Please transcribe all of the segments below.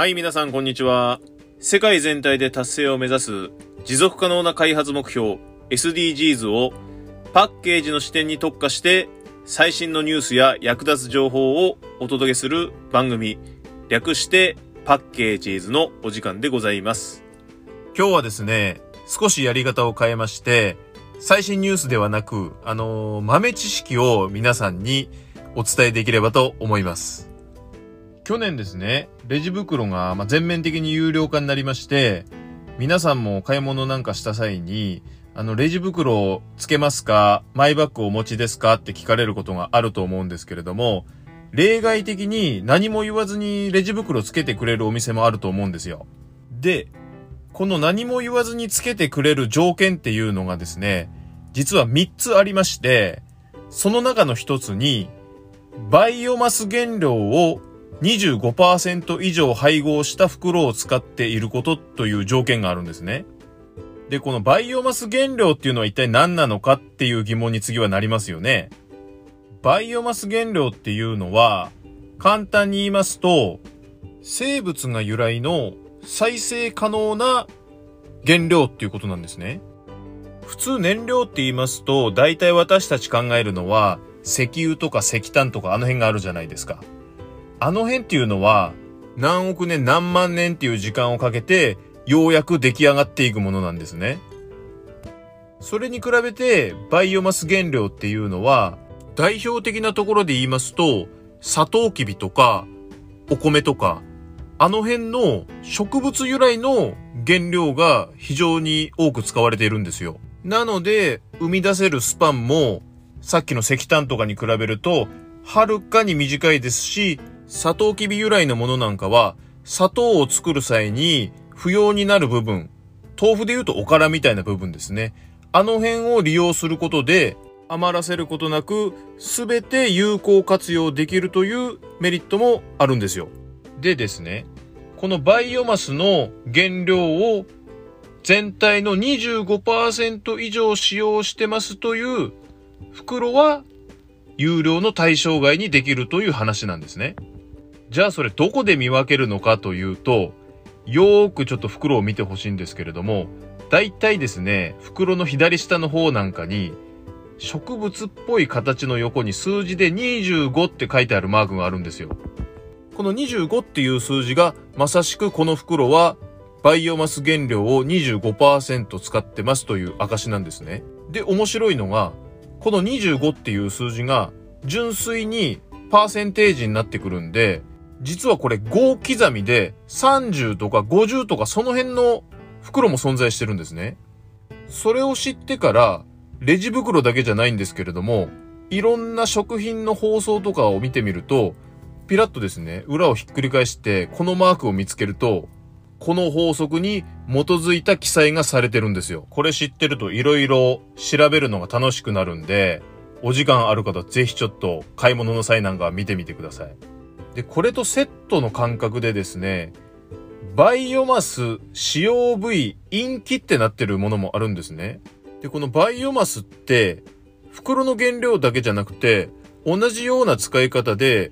はい、皆さんこんにちは。世界全体で達成を目指す持続可能な開発目標 SDGs をパッケージの視点に特化して最新のニュースや役立つ情報をお届けする番組略してパッケージーズのお時間でございます。今日はですね、少しやり方を変えまして最新ニュースではなく、あのー豆知識を皆さんにお伝えできればと思います。去年ですね、レジ袋が全面的に有料化になりまして、皆さんも買い物なんかした際に、あの、レジ袋をつけますかマイバッグをお持ちですかって聞かれることがあると思うんですけれども、例外的に何も言わずにレジ袋つけてくれるお店もあると思うんですよ。で、この何も言わずにつけてくれる条件っていうのがですね、実は3つありまして、その中の1つに、バイオマス原料を25%以上配合した袋を使っていることという条件があるんですね。で、このバイオマス原料っていうのは一体何なのかっていう疑問に次はなりますよね。バイオマス原料っていうのは、簡単に言いますと、生物が由来の再生可能な原料っていうことなんですね。普通燃料って言いますと、大体私たち考えるのは、石油とか石炭とかあの辺があるじゃないですか。あの辺っていうのは、何億年何万年っていう時間をかけて、ようやく出来上がっていくものなんですね。それに比べて、バイオマス原料っていうのは、代表的なところで言いますと、サトウキビとか、お米とか、あの辺の植物由来の原料が非常に多く使われているんですよ。なので、生み出せるスパンも、さっきの石炭とかに比べると、はるかに短いですし、サトウキビ由来のものなんかは、砂糖を作る際に不要になる部分、豆腐で言うとおからみたいな部分ですね。あの辺を利用することで、余らせることなく、すべて有効活用できるというメリットもあるんですよ。でですね、このバイオマスの原料を全体の25%以上使用してますという袋は有料の対象外にできるという話なんですね。じゃあそれどこで見分けるのかというと、よーくちょっと袋を見てほしいんですけれども、だいたいですね、袋の左下の方なんかに、植物っぽい形の横に数字で25って書いてあるマークがあるんですよ。この25っていう数字がまさしくこの袋はバイオマス原料を25%使ってますという証なんですね。で、面白いのが、この25っていう数字が純粋にパーセンテージになってくるんで、実はこれ5刻みで30とか50とかその辺の袋も存在してるんですね。それを知ってから、レジ袋だけじゃないんですけれども、いろんな食品の包装とかを見てみると、ピラッとですね、裏をひっくり返して、このマークを見つけると、この法則に基づいた記載がされてるんですよ。これ知ってると色々調べるのが楽しくなるんで、お時間ある方ぜひちょっと買い物の際なんか見てみてください。で、これとセットの感覚でですね、バイオマス使用部位インキってなってるものもあるんですね。で、このバイオマスって、袋の原料だけじゃなくて、同じような使い方で、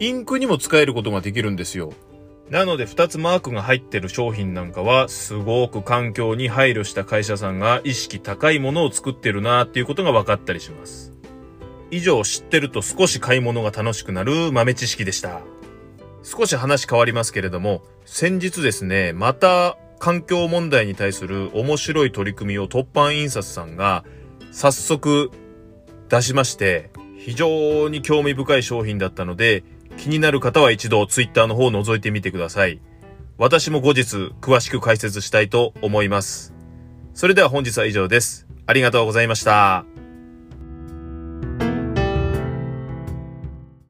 インクにも使えることができるんですよ。なので2つマークが入ってる商品なんかはすごく環境に配慮した会社さんが意識高いものを作ってるなっていうことが分かったりします。以上知ってると少し買い物が楽しくなる豆知識でした。少し話変わりますけれども、先日ですね、また環境問題に対する面白い取り組みを突版印刷さんが早速出しまして、非常に興味深い商品だったので、気になる方は一度ツイッターの方を覗いてみてください。私も後日詳しく解説したいと思います。それでは本日は以上です。ありがとうございました。